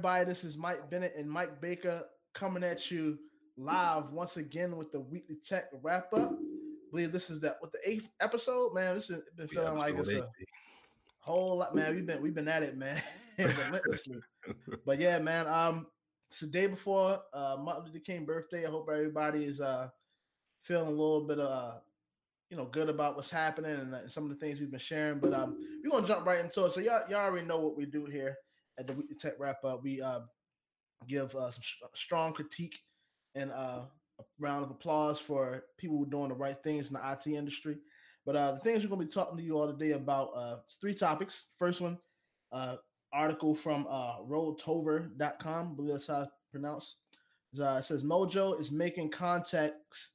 What's going on, everybody? This is Mike Bennett and Mike Baker coming at you live once again with the weekly tech wrap up. I believe this is that with the eighth episode, man. This has been feeling yeah, like it's a whole lot, man. We've been we've been at it, man, relentlessly. but yeah, man. Um, it's the day before uh Martin Luther King birthday. I hope everybody is uh feeling a little bit uh you know good about what's happening and uh, some of the things we've been sharing. But um, we're gonna jump right into it. So y'all y'all already know what we do here at the weekly tech wrap up. We uh give uh, some st- strong critique and uh, a round of applause for people who are doing the right things in the IT industry. But uh, the things we're going to be talking to you all today about uh, three topics. First one, uh, article from uh, rolltover.com, I believe that's how it's pronounced. Uh, it says Mojo is making contacts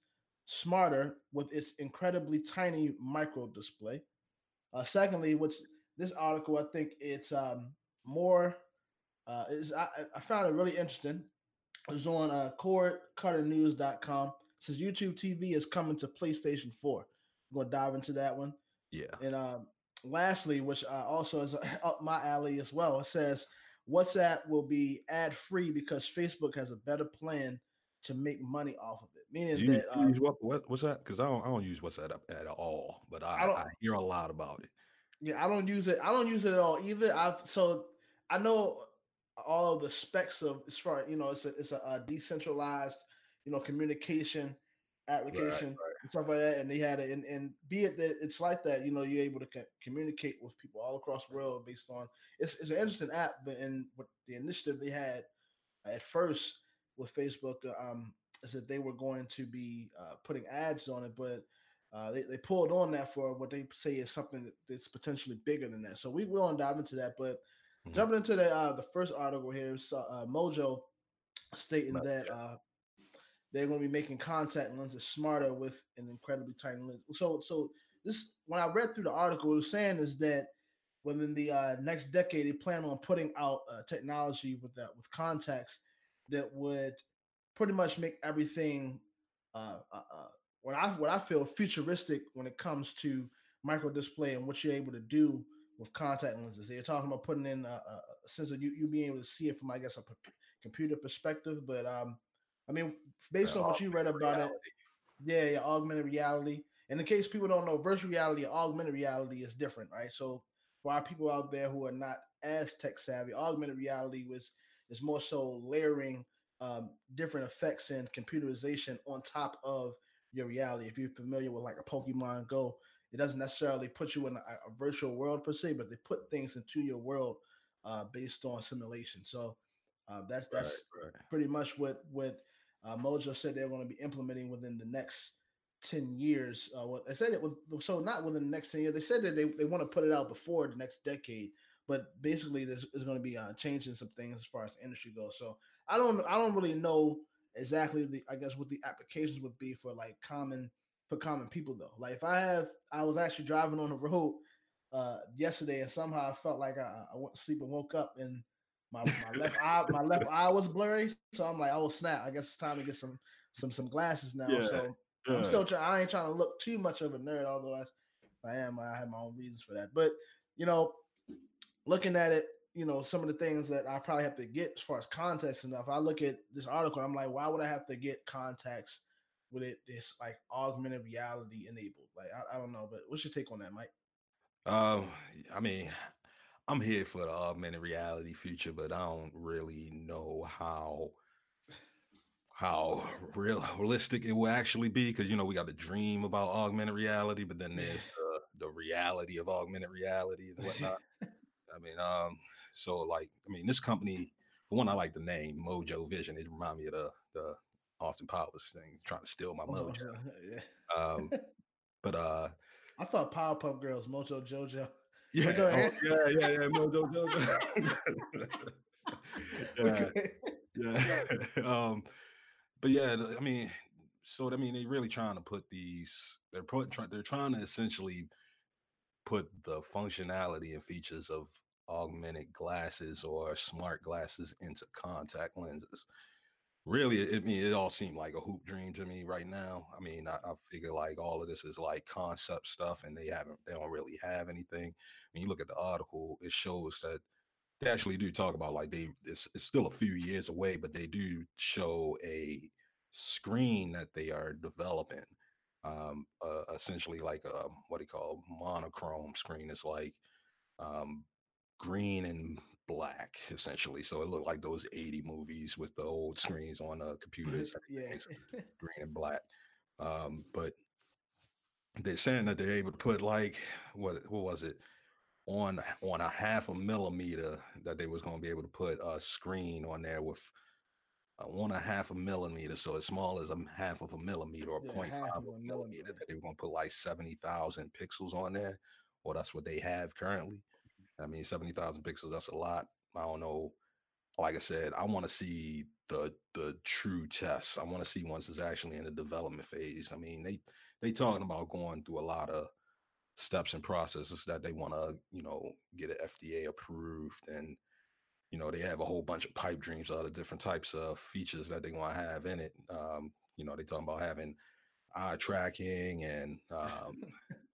smarter with its incredibly tiny micro display. Uh, secondly, which this article, I think it's um, more uh, is I, I found it really interesting. It's on uh, cordcutternews.com. It says YouTube TV is coming to PlayStation 4. I'm going to dive into that one. Yeah. And um, lastly, which uh, also is up my alley as well, it says WhatsApp will be ad free because Facebook has a better plan to make money off of it. Meaning you, that um, what, what what's that? Because I don't I don't use WhatsApp at all, but I, I, I, hear a lot about it. Yeah, I don't use it. I don't use it at all either. I've so I know all of the specs of as far you know it's a it's a, a decentralized you know communication application right, right. and stuff like that and they had it and, and be it that it's like that you know you're able to co- communicate with people all across the world based on it's, it's an interesting app but and what the initiative they had at first with facebook uh, um is that they were going to be uh, putting ads on it but uh, they, they pulled on that for what they say is something that's potentially bigger than that so we will dive into that but Mm-hmm. Jumping into the uh, the first article here, so, uh, Mojo stating that uh, they're going to be making contact lenses smarter with an incredibly tiny lens. So, so this when I read through the article, it was saying is that within the uh, next decade, they plan on putting out uh, technology with that with contacts that would pretty much make everything uh, uh, uh, what I what I feel futuristic when it comes to micro display and what you're able to do with contact lenses. They're talking about putting in a, a sense of you you being able to see it from I guess a p- computer perspective. But um, I mean, based on what you read about reality. it, yeah, yeah, augmented reality. And in case people don't know, virtual reality and augmented reality is different, right? So for our people out there who are not as tech savvy, augmented reality was is more so layering um, different effects and computerization on top of your reality. If you're familiar with like a Pokemon Go, it doesn't necessarily put you in a, a virtual world per se, but they put things into your world uh, based on simulation. So uh, that's that's right, right. pretty much what what uh, Mojo said they're going to be implementing within the next ten years. Uh, what they said it was so not within the next ten years. They said that they, they want to put it out before the next decade, but basically there's is going to be uh, changing some things as far as the industry goes. So I don't I don't really know exactly the I guess what the applications would be for like common for common people though. Like if I have, I was actually driving on the road uh yesterday, and somehow I felt like I, I went to sleep and woke up, and my, my left eye my left eye was blurry. So I'm like, oh snap! I guess it's time to get some some some glasses now. Yeah, so yeah. I'm still trying. I ain't trying to look too much of a nerd, although I, I am. I have my own reasons for that. But you know, looking at it, you know, some of the things that I probably have to get as far as context enough. I look at this article, I'm like, why would I have to get context with it this like augmented reality enabled? Like I, I don't know, but what's your take on that, Mike? Um, I mean, I'm here for the augmented reality future, but I don't really know how how real realistic it will actually be because you know we got the dream about augmented reality, but then there's the, the reality of augmented reality and whatnot. I mean, um, so like, I mean, this company, the one I like the name Mojo Vision, it remind me of the the Austin Powers thing, trying to steal my oh, mojo. yeah. Um, but uh, I thought Powerpuff Girls, Mojo Jojo. Yeah, oh, yeah, yeah, yeah, Mojo Jojo. yeah, yeah. um, but yeah, I mean, so I mean, they're really trying to put these. They're putting. They're trying to essentially put the functionality and features of augmented glasses or smart glasses into contact lenses really, it, I mean, it all seemed like a hoop dream to me right now. I mean, I, I, figure like all of this is like concept stuff, and they haven't, they don't really have anything. When you look at the article, it shows that they actually do talk about like they it's, it's still a few years away, but they do show a screen that they are developing. Um, uh, essentially like a what do you call monochrome screen. It's like um, green and black essentially. So it looked like those 80 movies with the old screens on the computers. yeah. green and black. Um, but they're saying that they're able to put like what what was it on on a half a millimeter that they was going to be able to put a screen on there with uh, one and a half a millimeter, so as small as a half of a millimeter or Yeah, 0.5 half of of a a millimeter, millimeter. that they were going to put like 70,000 pixels on there. Well, that's what they have currently. I mean, 70,000 pixels, that's a lot. I don't know. Like I said, I want to see the the true test. I want to see once it's actually in the development phase. I mean, they they talking about going through a lot of steps and processes that they want to, you know, get an FDA approved and you know, they have a whole bunch of pipe dreams, all the different types of features that they want to have in it. Um, you know, they talking about having eye tracking and um,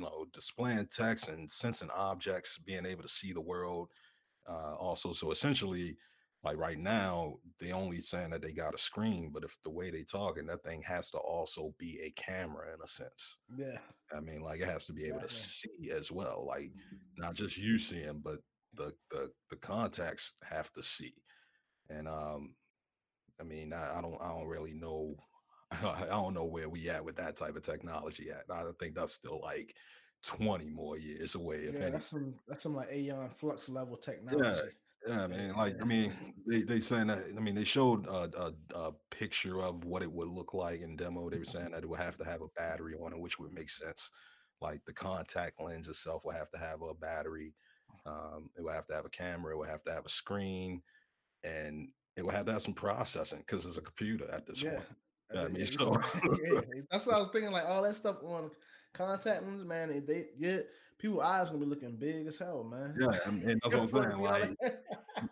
you know, displaying text and sensing objects, being able to see the world. Uh, also, so essentially, like right now, they only saying that they got a screen, but if the way they talking, that thing has to also be a camera in a sense. Yeah. I mean, like it has to be able to see as well, like not just you seeing, but the the the contacts have to see. And um, I mean, I, I don't I don't really know. I don't know where we at with that type of technology at. I think that's still like 20 more years away, if Yeah, any. that's some that's some like Aeon flux level technology. yeah, Yeah, man. Like, I mean, they they saying that. I mean, they showed a, a, a picture of what it would look like in demo. They were saying that it would have to have a battery on it, which would make sense. Like the contact lens itself will have to have a battery. Um, it would have to have a camera. It would have to have a screen, and it would have to have some processing because it's a computer at this yeah. point. I Yeah, I mean, so yeah, that's what I was thinking. Like all that stuff on contact lenses, man. They, they yeah, people eyes gonna be looking big as hell, man. yeah, and, and that's what I'm saying. Like,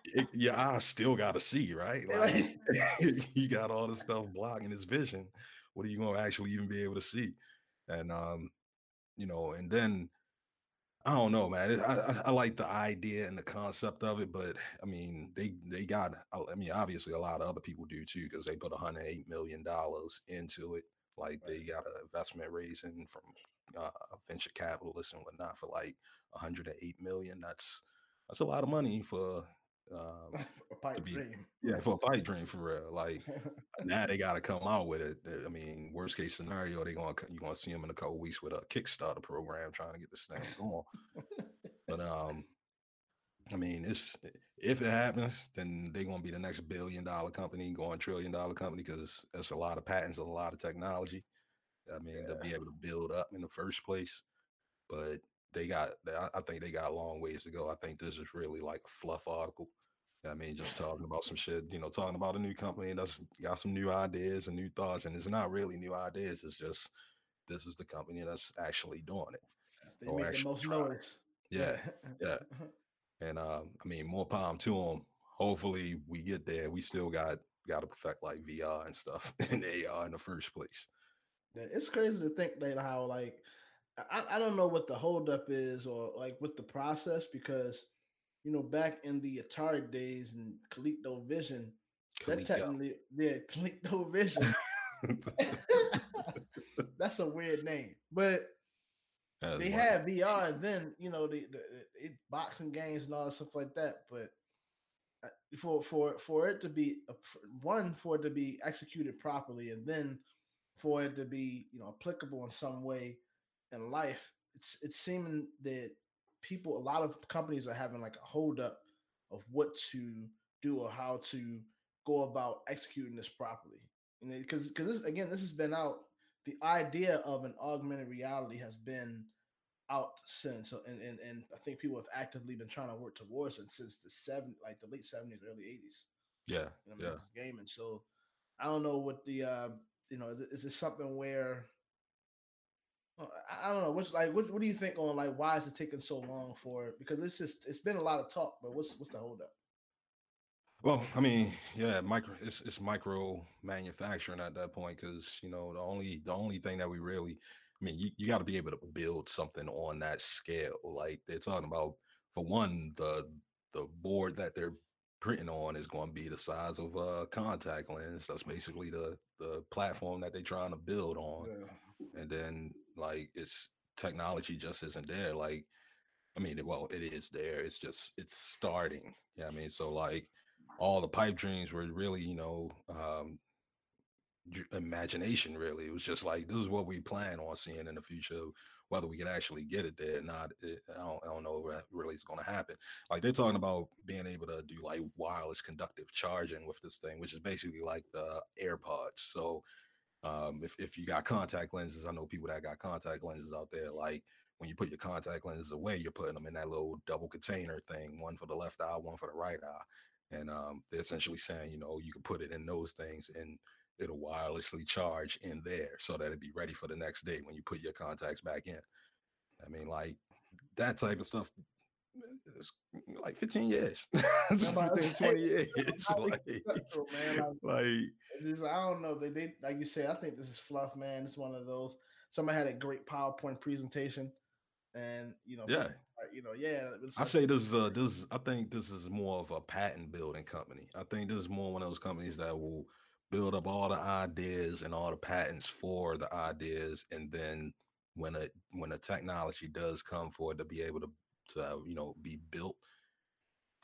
it, your eyes still got to see, right? Like, you got all this stuff blocking his vision. What are you to actually even be able to see? And um, you know, and then I don't know, man. I, I, like the idea and the concept of it, but I mean, they they got. I mean, obviously, a lot of other people do too because they put 108 million dollars into it. Like they got an investment raising from uh, venture capitalists and whatnot for like 108 million. That's that's a lot of money for um, a pipe be- dream. yeah for a pipe dream for real. Like now they got to come out with it. I mean, worst case scenario, they gonna you're gonna see them in a couple weeks with a Kickstarter program trying to get this thing going. But um, I mean, it's if it happens, then they're gonna be the next billion dollar company, going trillion dollar company because that's a lot of patents and a lot of technology. I mean, they'll be able to build up in the first place, but they got. I- I think they got a long ways to go. I think this is really like a fluff article. I mean, just talking about some shit, you know, talking about a new company that's got some new ideas and new thoughts, and it's not really new ideas. It's just this is the company that's actually doing it. they make the most noise. Yeah, yeah. And um, I mean, more palm to them. Hopefully, we get there. We still got got to perfect like VR and stuff and AR in the first place. It's crazy to think that how like I, I don't know what the holdup is or like with the process because you know back in the Atari days and ColecoVision, that Coleco. technically yeah ColecoVision. That's a weird name, but That's they had VR and then you know the, the it, boxing games and all that stuff like that. But uh, for for for it to be f- one for it to be executed properly and then for it to be you know applicable in some way in life, it's it's seeming that people a lot of companies are having like a holdup of what to do or how to go about executing this properly. Know, because because this again, this has been out. The idea of an augmented reality has been out since, and and, and I think people have actively been trying to work towards it since the seven, like the late seventies, early eighties. yeah, You know, yeah. gaming. So I don't know what the uh, you know is, it, is this something where I- don't know what's like what, what do you think on like why is it taking so long for it? Because it's just it's been a lot of talk, but what's what's the holdup? Well, I mean, yeah, micro it's it's micro manufacturing at that point because you know the only the only thing that we really, I mean, you, you got to be able to build something on that scale. Like they're talking about, for one, the the board that they're printing on is going to be the size of a contact lens. That's basically the the platform that they're trying to build on. Yeah. And then like it's technology just isn't there. Like, I mean, well, it is there. It's just it's starting. Yeah, I mean, so like all the pipe dreams were really, you know, um, imagination. Really, it was just like this is what we plan on seeing in the future whether we can actually get it there or not, it, I, don't, I don't know if really is going to happen. Like they're talking about being able to do like wireless conductive charging with this thing, which is basically like the AirPods. So um, if, if you got contact lenses, I know people that got contact lenses out there, like when you put your contact lenses away, you're putting them in that little double container thing, one for the left eye, one for the right eye. And um, they're essentially saying, you know, you can put it in those things and it'll wirelessly charge in there so that it'd be ready for the next day when you put your contacts back in. I mean, like that type of stuff. It's like 15 years, 15, 20 years. like. Like, like just, I don't know. They, they like you say, I think this is fluff, man. It's one of those. Somebody had a great PowerPoint presentation, and you know, yeah, you know, yeah. I say this is uh this. I think this is more of a patent building company. I think this is more one of those companies that will build up all the ideas and all the patents for the ideas and then when a when a technology does come for it to be able to to you know be built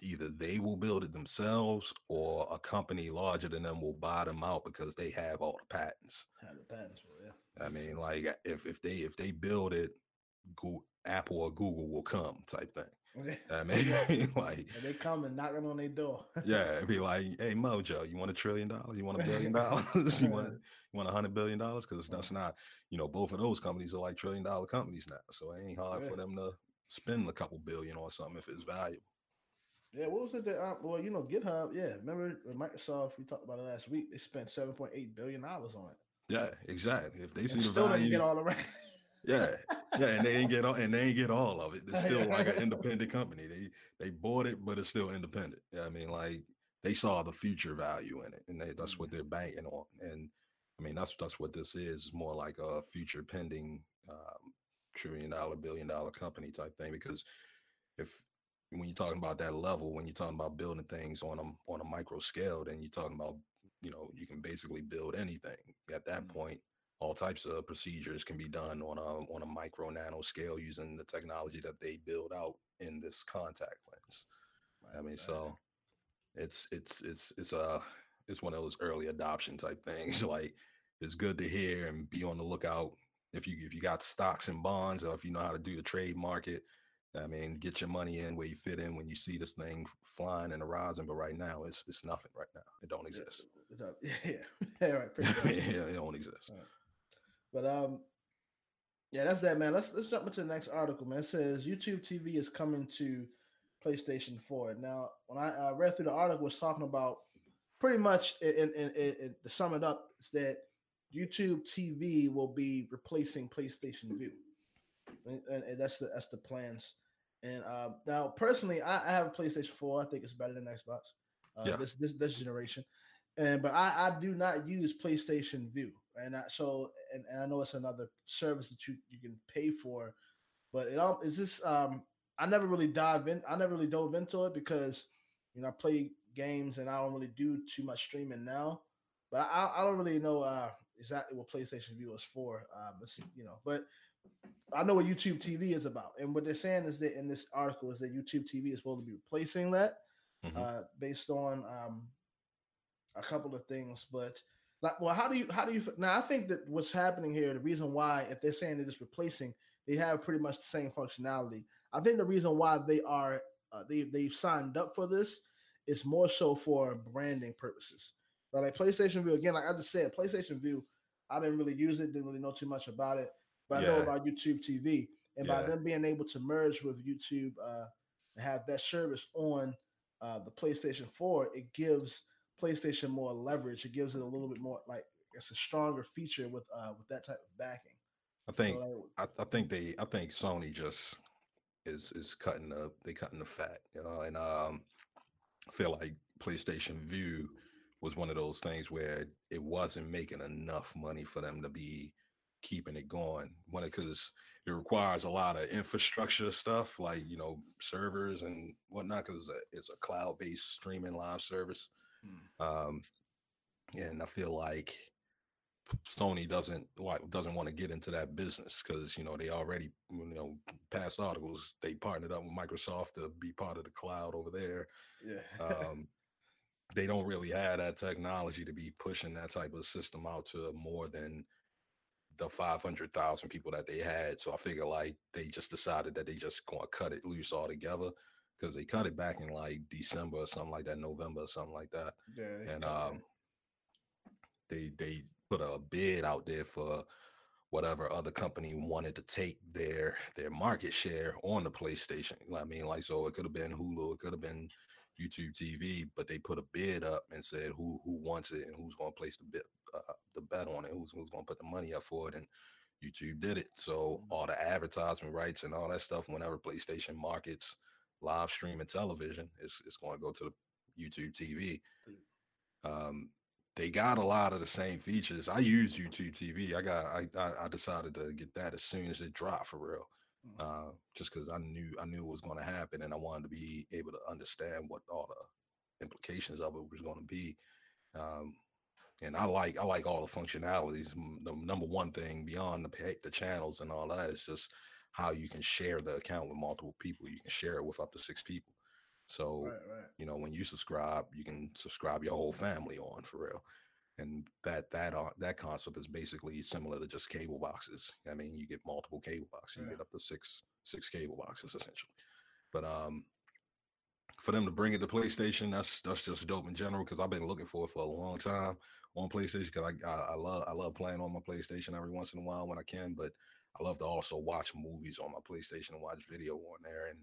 either they will build it themselves or a company larger than them will buy them out because they have all the patents have the patents yeah i mean like if if they if they build it Google, apple or google will come type thing I mean, like and they come and knocking on their door. yeah, it'd be like, "Hey, Mojo, you want a trillion dollars? You want a billion dollars? you want you want a hundred billion dollars? Because that's not, you know, both of those companies are like trillion dollar companies now, so it ain't hard yeah. for them to spend a couple billion or something if it's valuable. Yeah, what was it that? Um, well, you know, GitHub. Yeah, remember Microsoft? We talked about it last week. They spent seven point eight billion dollars on it. Yeah, exactly. If they see and the still value, get all around. yeah, yeah, and they ain't get all and they ain't get all of it. It's still like an independent company. They they bought it, but it's still independent. Yeah, I mean, like they saw the future value in it, and they, that's what mm-hmm. they're banking on. And I mean, that's that's what this is. It's more like a future pending um, trillion dollar, billion dollar company type thing. Because if when you're talking about that level, when you're talking about building things on a on a micro scale, then you're talking about you know you can basically build anything at that mm-hmm. point all types of procedures can be done on a on a micro nano scale using the technology that they build out in this contact lens. Right, I mean, right. so it's it's it's it's a it's one of those early adoption type things. like it's good to hear and be on the lookout if you if you got stocks and bonds or if you know how to do the trade market. I mean, get your money in where you fit in when you see this thing flying and horizon. But right now, it's it's nothing. Right now, it don't exist. Yeah, yeah, yeah right. yeah, it don't exist. Right. But um, yeah, that's that, man. Let's let's jump into the next article, man. It says YouTube TV is coming to PlayStation 4. Now, when I uh, read through the article, was talking about pretty much, in, in, in, in, to sum it up, is that YouTube TV will be replacing PlayStation and, and, and that's the that's the plans. And uh, now, personally, I, I, have a PlayStation 4. I think it's better than Xbox. Uh, yeah. This this this generation, and but I, I do not use PlayStation Vue, and I, so and, and I know it's another service that you you can pay for, but it all is this um I never really dive in I never really dove into it because you know I play games and I don't really do too much streaming now, but I I don't really know uh exactly what PlayStation Vue is for um let's see, you know but I know what YouTube TV is about, and what they're saying is that in this article is that YouTube TV is supposed to be replacing that, mm-hmm. uh, based on um, a couple of things. But like, well, how do you how do you now? I think that what's happening here, the reason why, if they're saying they're just replacing, they have pretty much the same functionality. I think the reason why they are uh, they they've signed up for this is more so for branding purposes. But like PlayStation Vue again, like I just said, PlayStation Vue, I didn't really use it, didn't really know too much about it, but yeah. I know about YouTube TV, and yeah. by them being able to merge with YouTube uh, and have that service on uh, the PlayStation 4, it gives PlayStation more leverage. It gives it a little bit more like it's a stronger feature with uh with that type of backing. I think so, I, I, think they I think Sony just is is cutting the they cutting the fat, you know, and um I feel like PlayStation Vue was one of those things where it wasn't making enough money for them to be keeping it going when it because it requires a lot of infrastructure stuff like you know servers and whatnot because it's a cloud-based streaming live service. Mm. um, and i feel like sony doesn't like doesn't want to get into that business because you know they already you know past articles they partnered up with microsoft to be part of the cloud over there. Yeah. Um, they don't really have that technology to be pushing that type of system out to more than the 500,000 people that they had. So I figure like they just decided that they just going to cut it loose altogether because they cut it back in like December or something like that, November or something like that. Yeah. And um, they they put a bid out there for whatever other company wanted to take their their market share on the PlayStation. I mean, like so it could have been Hulu, it could have been YouTube TV, but they put a bid up and said who who wants it and who's going to place the bid uh, the bet on it, who's who's going to put the money up for it, and YouTube did it. So mm-hmm. all the advertisement rights and all that stuff, whenever PlayStation markets live streaming television, it's it's going to go to the YouTube TV. Um, they got a lot of the same features. I use YouTube TV. I got I I, I decided to get that as soon as it dropped for real. Mm. uh, just because I knew I knew it was going to happen, and I wanted to be able to understand what all the implications of it was going to be. Um, and I like I like all the functionalities. The number one thing beyond the the channels and all that is just how you can share the account with multiple people. You can share it with up to six people. So right, right. you know when you subscribe, you can subscribe your whole family on for real and that that uh, that concept is basically similar to just cable boxes. I mean, you get multiple cable boxes, you yeah. get up to six six cable boxes essentially. But um, for them to bring it to PlayStation, that's that's just dope in general because I've been looking for it for a long time on PlayStation because I, I, I love I love playing on my PlayStation every once in a while when I can, but I love to also watch movies on my PlayStation and watch video on there. And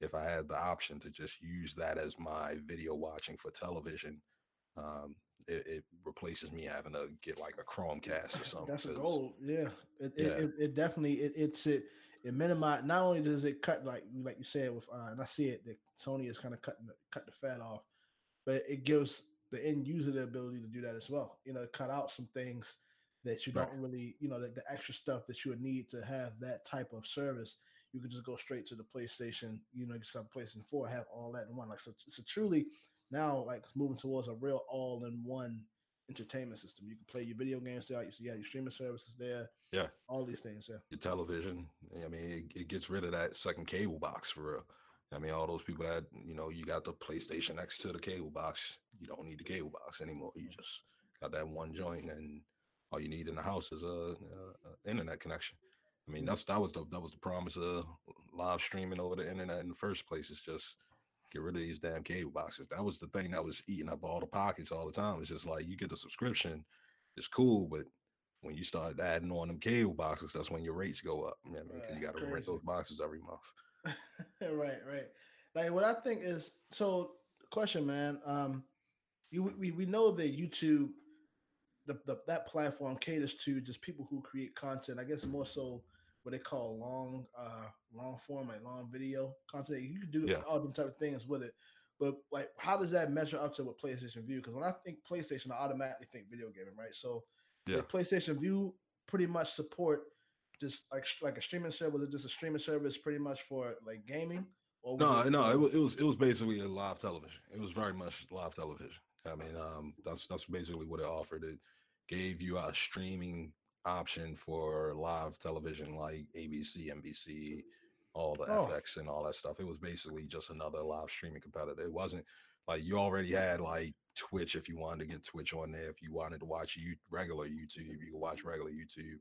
if I had the option to just use that as my video watching for television, um, it, it, replaces me having to get like a Chromecast or something. That's a goal. Yeah. It, yeah. It, it, definitely it, it's it it minimize not only does it cut like like you said with uh, and I see it that Sony is kind of cutting the, cut the fat off, but it gives the end user the ability to do that as well. You know, cut out some things that you right. don't really, you know, the, the extra stuff that you would need to have that type of service. You can just go straight to the PlayStation, you know, just some PlayStation 4, have all that in one. Like so it's a truly now like moving towards a real all-in-one entertainment system. You can play your video games there. You see, yeah, your streaming services there. Yeah, all these things. Yeah, your television. I mean, it, it, gets rid of that second cable box for real. I mean, all those people that you know, you got the PlayStation next to the cable box. You don't need the cable box anymore. You just got that one joint, and all you need in the house is a, a, a internet connection. I mean, mm-hmm. that's that was the that was the promise of live streaming over the internet in the first place. It's just Get rid of these damn cable boxes. That was the thing that was eating up all the pockets all the time. It's just like you get the subscription, it's cool, but when you start adding on them cable boxes, that's when your rates go up. I mean, yeah, you got to rent those boxes every month. right, right. Like what I think is so. Question, man. Um, you we, we know that YouTube, the, the that platform caters to just people who create content. I guess more so what they call long uh long form like long video content. You can do yeah. all them type of things with it. But like how does that measure up to what PlayStation Vue? Because when i think playstation i automatically think video gaming right? So yeah. PlayStation Vue pretty much support just like like a streaming service was it just a streaming service pretty much for like gaming? Or no it, no it was, it was it was basically a live television. It was very much live television. I mean um that's that's basically what it offered. It gave you a streaming option for live television like ABC, NBC, all the oh. FX and all that stuff. It was basically just another live streaming competitor. It wasn't like you already had like Twitch if you wanted to get Twitch on there. If you wanted to watch you regular YouTube, you could watch regular YouTube.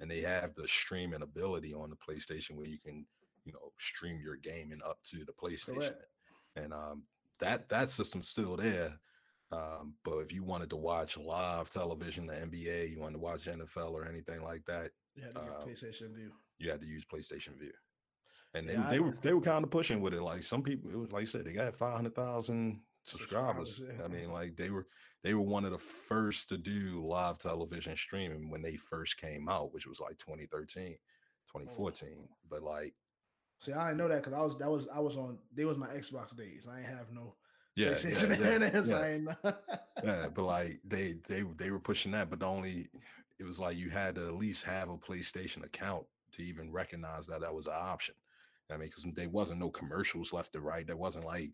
And they have the streaming ability on the PlayStation where you can, you know, stream your gaming up to the PlayStation. Correct. And um, that that system's still there. Um, but if you wanted to watch live television, the NBA, you wanted to watch NFL or anything like that, you had to um, PlayStation Vue. You had to use PlayStation Vue. And yeah, they, they were they were kind of pushing with it. Like some people, it was like you said, they got five hundred thousand subscribers. Yeah. I mean, like they were they were one of the first to do live television streaming when they first came out, which was like 2013, 2014. Oh. But like, see, I didn't know that because I was that was I was on. They was my Xbox days. I ain't have no yeah, yeah, yeah, yeah. yeah. yeah, but like they they they were pushing that, but the only it was like you had to at least have a PlayStation account to even recognize that that was an option. I mean, because there wasn't no commercials left to right. There wasn't like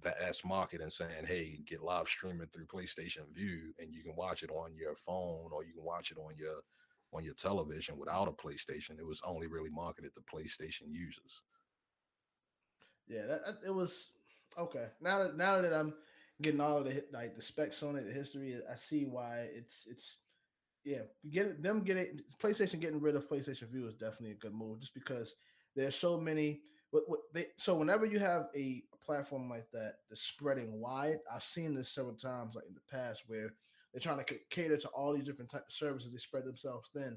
vast marketing saying, "Hey, get live streaming through PlayStation Vue, and you can watch it on your phone or you can watch it on your on your television without a PlayStation." It was only really marketed to PlayStation users. Yeah, that, it was okay. Now that now that I'm getting all of the like the specs on it, the history, I see why it's it's yeah, get them getting PlayStation getting rid of PlayStation Vue is definitely a good move, just because there's so many. What, what they, so whenever you have a platform like that that's spreading wide, I've seen this several times, like in the past, where they're trying to cater to all these different types of services. They spread themselves thin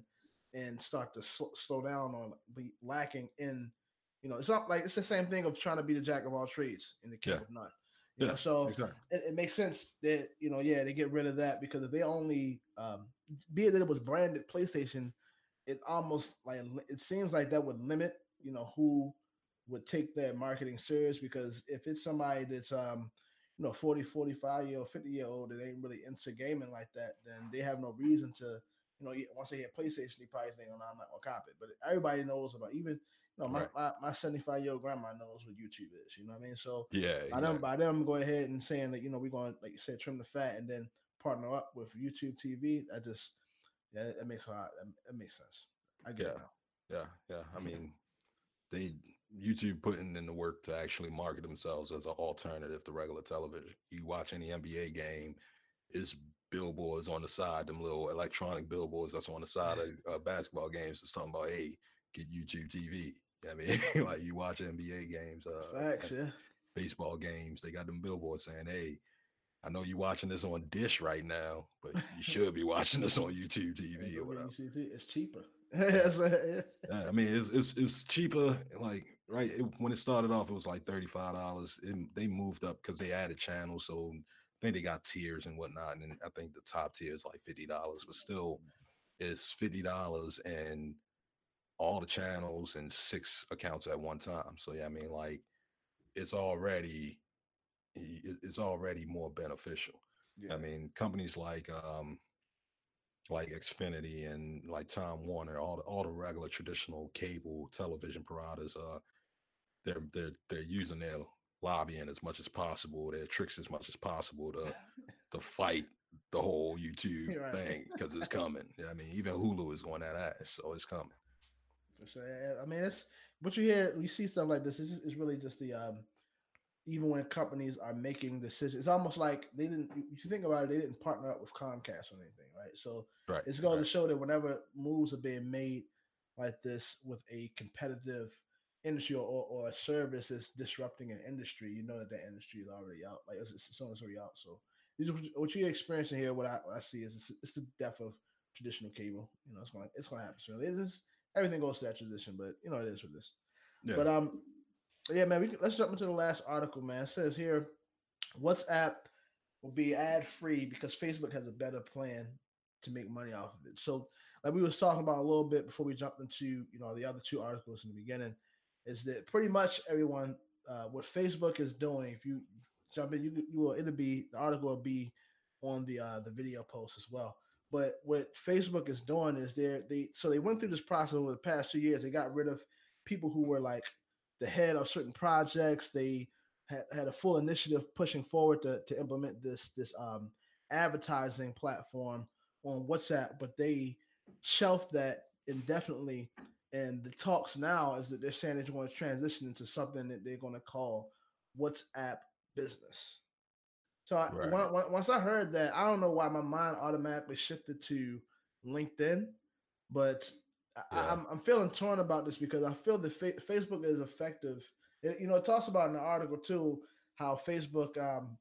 and start to sl- slow down on be lacking in. You know, it's not like it's the same thing of trying to be the jack of all trades in the king yeah. of none. You yeah, know, so exactly. it, it, makes sense that you know, yeah, they get rid of that because if they only, um, be it that it was branded PlayStation, it almost like it seems like that would limit, you know, who would take that marketing serious because if it's somebody that's um, you know, 40, 45 year old, 50 year old that ain't really into gaming like that, then they have no reason to, you know, once they hit PlayStation, they probably think, oh, no, I'm not gonna cop it. But everybody knows about even no, my, right. my, my 75 year old grandma knows what YouTube is. You know what I mean? So yeah, by them by them going ahead and saying that you know we're going like you said trim the fat and then partner up with YouTube TV. I just yeah, that makes a lot. That, makes sense. I get yeah. it now. Yeah, yeah. I mean, they YouTube putting in the work to actually market themselves as an alternative to regular television. You watch any NBA game, it's billboards on the side, them little electronic billboards that's on the side of uh, basketball games. It's talking about, hey, get YouTube TV. I mean, like you watch NBA games, uh, Facts, yeah. baseball games, they got them billboards saying, "Hey, I know you're watching this on Dish right now, but you should be watching this on YouTube TV or whatever." It's cheaper. yeah, I mean, it's it's it's cheaper. Like right it, when it started off, it was like thirty five dollars. They moved up because they added channels, so I think they got tiers and whatnot. And I think the top tier is like fifty dollars, but still, it's fifty dollars and all the channels and six accounts at one time. So yeah, I mean, like it's already it's already more beneficial. Yeah. I mean, companies like um like Xfinity and like Time Warner, all the all the regular traditional cable television providers, uh, they're they're they're using their lobbying as much as possible, their tricks as much as possible to to fight the whole YouTube right. thing because it's coming. Yeah, I mean, even Hulu is going that ass, so it's coming. For sure. I mean, it's what you hear. You see stuff like this. It's, just, it's really just the um, even when companies are making decisions, it's almost like they didn't. If you think about it, they didn't partner up with Comcast or anything, right? So right, it's going right. to show that whenever moves are being made like this with a competitive industry or, or a service is disrupting an industry, you know that that industry is already out. Like it's, it's already out. So what you're experiencing here, what I, what I see is it's, it's, the death of traditional cable. You know, it's going it's going to happen soon. It's everything goes to that transition, but you know it is for this. Yeah. But um, yeah, man, we can, let's jump into the last article, man. It says here, WhatsApp will be ad free because Facebook has a better plan to make money off of it. So, like we was talking about a little bit before we jumped into you know the other two articles in the beginning, is that pretty much everyone uh, what Facebook is doing. If you jump in, you you will it'll be the article will be on the uh, the video post as well. But what Facebook is doing is they they so they went through this process over the past two years. They got rid of people who were like the head of certain projects. They had, had a full initiative pushing forward to, to implement this this um, advertising platform on WhatsApp, but they shelved that indefinitely. And the talks now is that they're saying they're going to transition into something that they're going to call WhatsApp Business. So I, right. once I heard that, I don't know why my mind automatically shifted to LinkedIn, but yeah. I, am I'm, I'm feeling torn about this because I feel that fa- Facebook is effective. It, you know, it talks about in the article too how Facebook, um,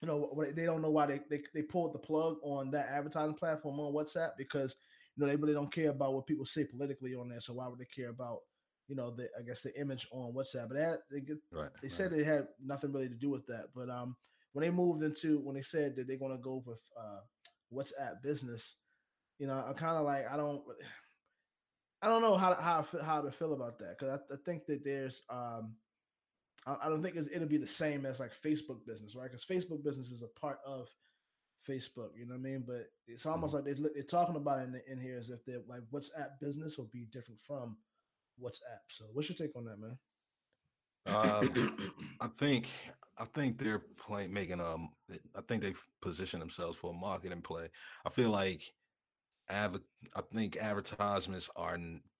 you know, they don't know why they, they they pulled the plug on that advertising platform on WhatsApp because you know they really don't care about what people say politically on there. So why would they care about you know the I guess the image on WhatsApp? But that they get right, they right. said they had nothing really to do with that, but um when they moved into when they said that they're going to go with uh, WhatsApp Business, you know, I'm kind of like I don't, I don't know how to, how how to feel about that because I, I, think that there's um, I, I don't think it'll be the same as like Facebook Business, right? Because Facebook Business is a part of Facebook. You know what I mean? But it's almost mm-hmm. like they, they're talking about it in, in here as if they're like WhatsApp business will be different from WhatsApp. So, what's your take on that, man? Um, I think I think they're playing making um I think they've positioned themselves for a marketing play. I feel like av- I think advertisements are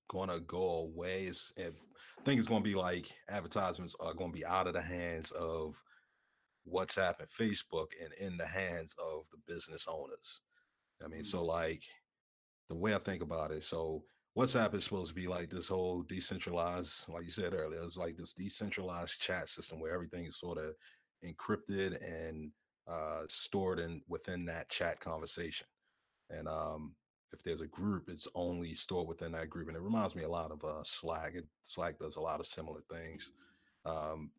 going to go away. It's, I think it's going to be like advertisements are going to be out of the hands of WhatsApp and Facebook and in the hands of the business owners. I mean, so mm-hmm. like the way I think about it, so WhatsApp is supposed to be like this whole decentralized, like you said earlier, it's like this decentralized chat system where everything is sort of encrypted and uh, stored in within that chat conversation. And um, if there's a group, it's only stored within that group. And it reminds me a lot of uh, Slack. It, Slack does a lot of similar things. Um,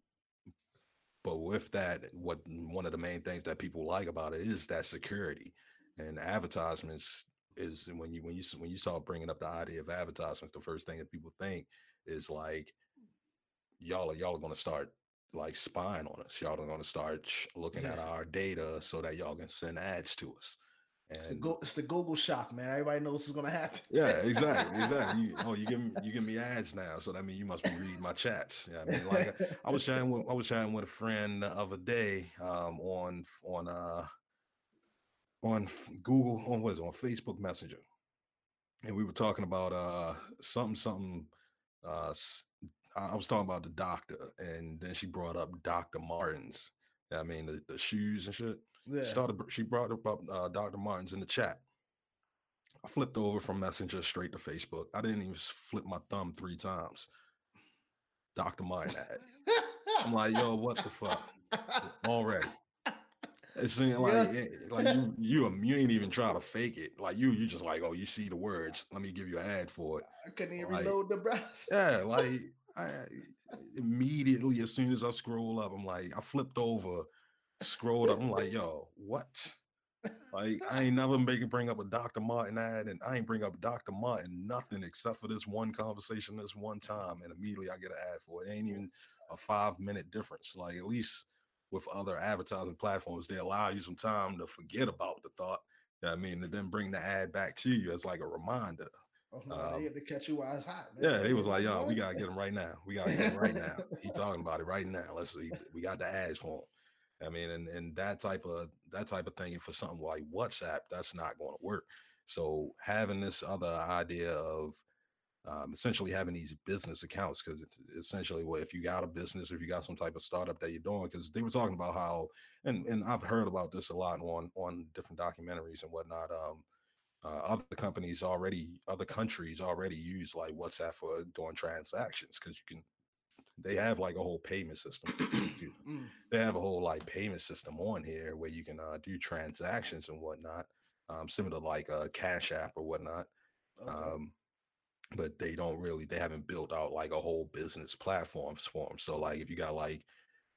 but with that, what one of the main things that people like about it is that security and advertisements is when you when you when you start bringing up the idea of advertisements, the first thing that people think is like y'all are y'all are going to start like spying on us. Y'all are going to start looking yeah. at our data so that y'all can send ads to us. And it's the, go, it's the Google shock, man. Everybody knows what's going to happen. yeah, exactly, exactly. You, oh, you give me you give me ads now, so that means you must be reading my chats. Yeah, I mean, like I, I was chatting with I was chatting with a friend the other day um, on on uh on Google on what is it, on Facebook Messenger, and we were talking about uh something something. Uh, I was talking about the doctor, and then she brought up Doctor Martens. I mean the, the shoes and shit. Yeah. Started. She brought up uh, Doctor Martens in the chat. I flipped over from Messenger straight to Facebook. I didn't even flip my thumb three times. Dr. Martin ad. I'm like, yo, what the fuck? Already. It's like yeah. like you you you ain't even try to fake it. Like you you just like oh you see the words. Let me give you an ad for it. I couldn't even like, reload the browser. Yeah, like I immediately as soon as I scroll up, I'm like I flipped over, scrolled up. I'm like yo what? Like I ain't never making bring up a Dr. Martin ad, and I ain't bring up Dr. Martin nothing except for this one conversation this one time, and immediately I get an ad for it. it ain't even a five minute difference. Like at least with other advertising platforms, they allow you some time to forget about the thought. You know I mean, and then bring the ad back to you as like a reminder. Oh, no, um, they had to catch you while it's hot. Man. Yeah, he was like, "Yo, we gotta get him right now. We gotta get him right now. He talking about it right now. Let's see. We got the ads for him. I mean, and and that type of that type of thing for something like WhatsApp, that's not going to work. So having this other idea of um, essentially having these business accounts because essentially well if you got a business if you got some type of startup that you're doing because they were talking about how and and i've heard about this a lot on on different documentaries and whatnot um uh, other companies already other countries already use like whatsapp for doing transactions because you can they have like a whole payment system mm. they have a whole like payment system on here where you can uh, do transactions and whatnot um, similar to like a cash app or whatnot okay. um, but they don't really they haven't built out like a whole business platforms for them. So like if you got like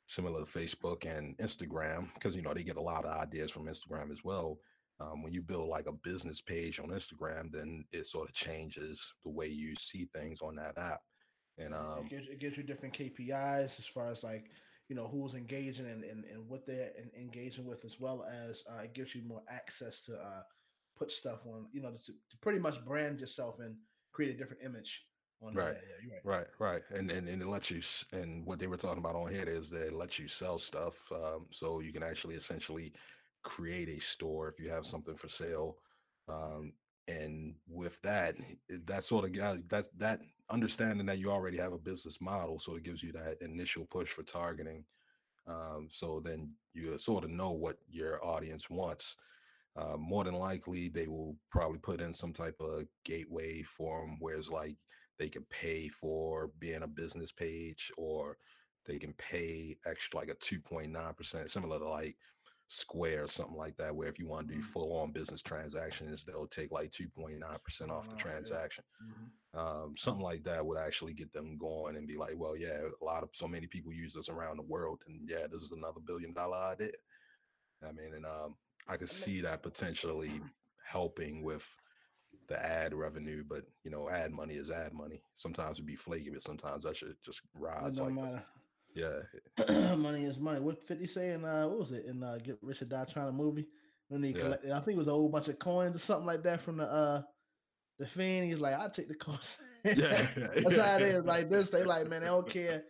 similar to Facebook and Instagram, because you know they get a lot of ideas from Instagram as well. Um, when you build like a business page on Instagram, then it sort of changes the way you see things on that app. And um, it, gives, it gives you different KPIs as far as like you know who's engaging and, and, and what they're engaging with, as well as uh, it gives you more access to uh, put stuff on, you know, to, to pretty much brand yourself and create a different image on right. Yeah, right. right, right, and, and and it lets you. And what they were talking about on here is that it lets you sell stuff, um, so you can actually essentially create a store if you have something for sale. Um, and with that, that sort of guy, that that understanding that you already have a business model, so it gives you that initial push for targeting. Um, so then you sort of know what your audience wants uh, more than likely they will probably put in some type of gateway form where it's like they can pay for being a business page or they can pay extra like a 2.9% similar to like square or something like that where if you want to do mm-hmm. full on business transactions they'll take like 2.9% off the transaction mm-hmm. um, something like that would actually get them going and be like well yeah a lot of so many people use this around the world and yeah this is another billion dollar idea i mean and um, I could see that potentially helping with the ad revenue, but you know, ad money is ad money. Sometimes it'd be flaky, but sometimes I should just rise. Like matter. Yeah, money is money. What Fifty say in uh, what was it in uh, Get Rich or Die Trying movie? when he yeah. collected. I think it was a whole bunch of coins or something like that from the uh the fiend. He's like, I'll take the coins. yeah, that's how it is. Like this, they like, man, they don't care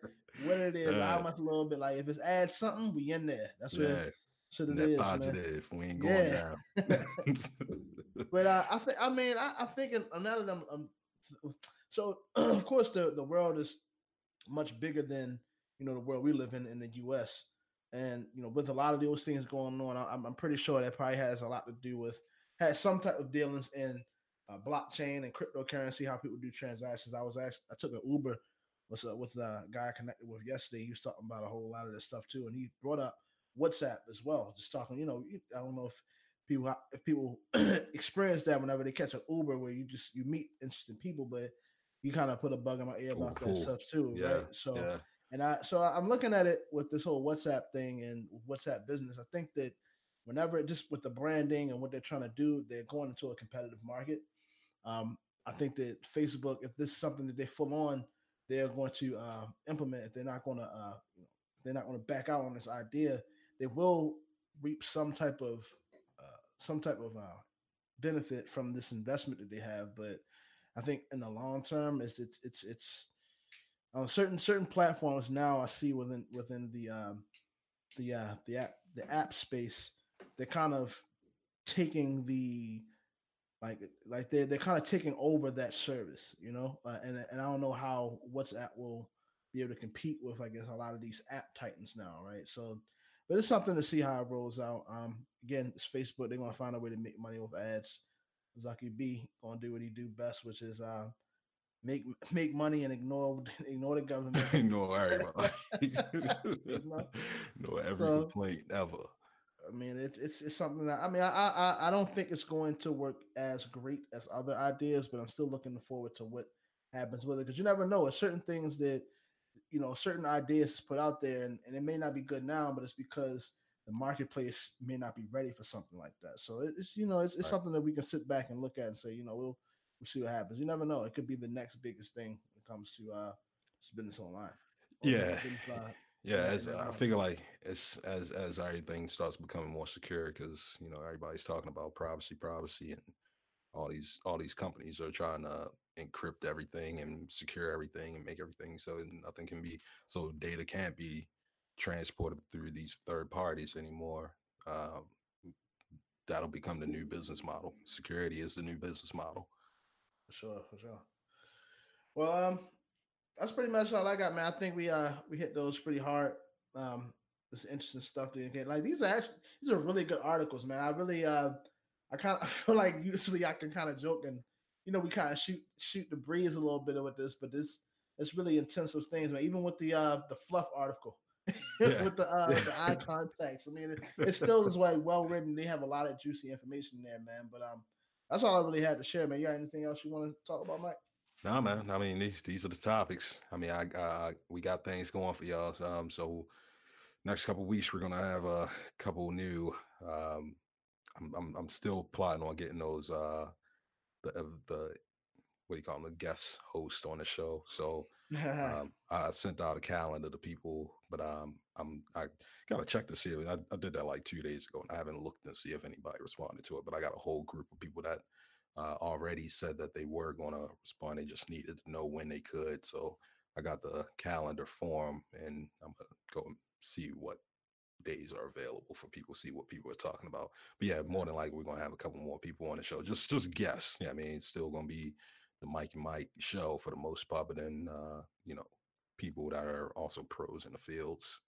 what it is, uh, how much a little bit. Like if it's add something, we in there. That's what. Yeah. Should it is, positive. Man. We ain't going yeah. down. but uh, I think, I mean, I, I think that I'm, I'm so of course the the world is much bigger than you know the world we live in in the U.S. And you know, with a lot of those things going on, I'm, I'm pretty sure that probably has a lot to do with has some type of dealings in uh, blockchain and cryptocurrency, how people do transactions. I was asked, I took an Uber with uh, with a guy I connected with yesterday. He was talking about a whole lot of this stuff too, and he brought up WhatsApp as well. Just talking, you know, I don't know if people if people experience that whenever they catch an Uber where you just you meet interesting people, but you kind of put a bug in my ear about cool. that stuff too, yeah, right? So yeah. And I so I'm looking at it with this whole WhatsApp thing and WhatsApp business. I think that whenever just with the branding and what they're trying to do, they're going into a competitive market. Um, I think that Facebook, if this is something that they full on, they're going to uh, implement. If they're not going to, uh, you know, they're not going to back out on this idea, they will reap some type of uh, some type of uh, benefit from this investment that they have. But I think in the long term, it's it's it's it's on certain certain platforms now I see within within the um, the uh, the app the app space they're kind of taking the like like they're they're kind of taking over that service, you know, uh, and and I don't know how WhatsApp will be able to compete with I guess a lot of these app titans now, right? So, but it's something to see how it rolls out. Um, again, it's Facebook. They're gonna find a way to make money with ads. Zucky B gonna do what he do best, which is uh, make make money and ignore ignore the government. ignore everybody. ignore every so, complaint ever. I mean, it's it's it's something that I mean, I I I don't think it's going to work as great as other ideas, but I'm still looking forward to what happens with it because you never know. It's certain things that you know, certain ideas put out there, and, and it may not be good now, but it's because the marketplace may not be ready for something like that. So it's you know, it's, it's right. something that we can sit back and look at and say, you know, we'll we'll see what happens. You never know. It could be the next biggest thing when it comes to uh business online. Yeah. Business, uh, yeah, as I figure like as as as everything starts becoming more secure, because you know everybody's talking about privacy, privacy, and all these all these companies are trying to encrypt everything and secure everything and make everything so nothing can be so data can't be transported through these third parties anymore. Um, that'll become the new business model. Security is the new business model. For sure, for sure. Well, um, that's pretty much all I got, man. I think we uh we hit those pretty hard. Um, this interesting stuff to get. Like these are actually these are really good articles, man. I really uh I kind of I feel like usually I can kind of joke and you know we kind of shoot shoot the breeze a little bit with this, but this it's really intensive things, man. Even with the uh the fluff article. Yeah. with the uh yeah. the eye contacts. I mean, it, it still is like well written. They have a lot of juicy information there, man. But um, that's all I really had to share, man. You got anything else you want to talk about, Mike? No, man. I mean, these these are the topics. I mean, I, I we got things going for y'all. Um, so next couple weeks we're gonna have a couple new. Um, I'm I'm, I'm still plotting on getting those uh the uh, the what do you call them the guest host on the show. So um, I sent out a calendar to people, but um, I'm I gotta check to see. If, I, I did that like two days ago, and I haven't looked and see if anybody responded to it. But I got a whole group of people that uh, already said that they were going to respond. They just needed to know when they could. So I got the calendar form, and I'm gonna go and see what days are available for people, see what people are talking about. But yeah, more than likely we're gonna have a couple more people on the show. Just just guess. Yeah, I mean it's still gonna be the Mike and Mike show for the most part, but then uh, you know, people that are also pros in the fields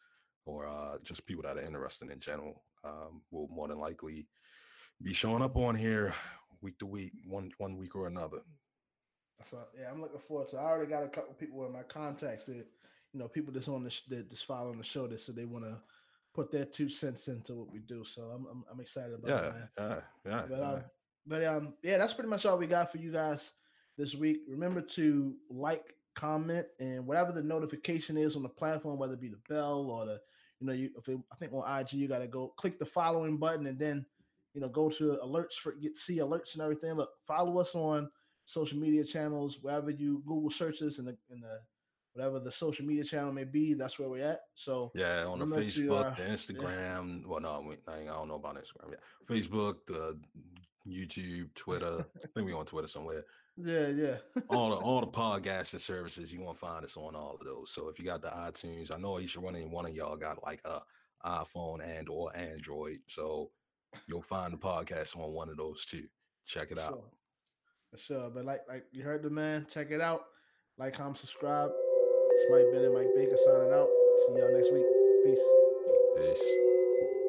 or uh, just people that are interested in general um, will more than likely be showing up on here week to week, one one week or another. So yeah, I'm looking forward to. I already got a couple people in my contacts that you know people that's on the sh- that just following the show that so they want to put their two cents into what we do. So I'm I'm, I'm excited about yeah, that. Yeah, yeah, but, yeah. Um, but um, yeah, that's pretty much all we got for you guys this week. Remember to like, comment, and whatever the notification is on the platform, whether it be the bell or the you know, you if it, I think on IG you got to go click the following button and then you know, go to alerts for get see alerts and everything. Look, follow us on social media channels, wherever you Google searches and the in the whatever the social media channel may be. That's where we're at. So yeah, on the Facebook, to, uh, the Instagram. Yeah. Well, no, I don't know about Instagram. Yeah, Facebook, the YouTube, Twitter. I think we on Twitter somewhere. Yeah, yeah. all the all the podcasting services, you gonna find us on all of those. So if you got the iTunes, I know each one one of y'all got like a iPhone and or Android. So you'll find the podcast on one of those too. Check it out. Sure. For sure. But like like you heard the man, check it out. Like, comment, subscribe. It's Mike Bennett, Mike Baker signing out. See y'all next week. Peace. Peace.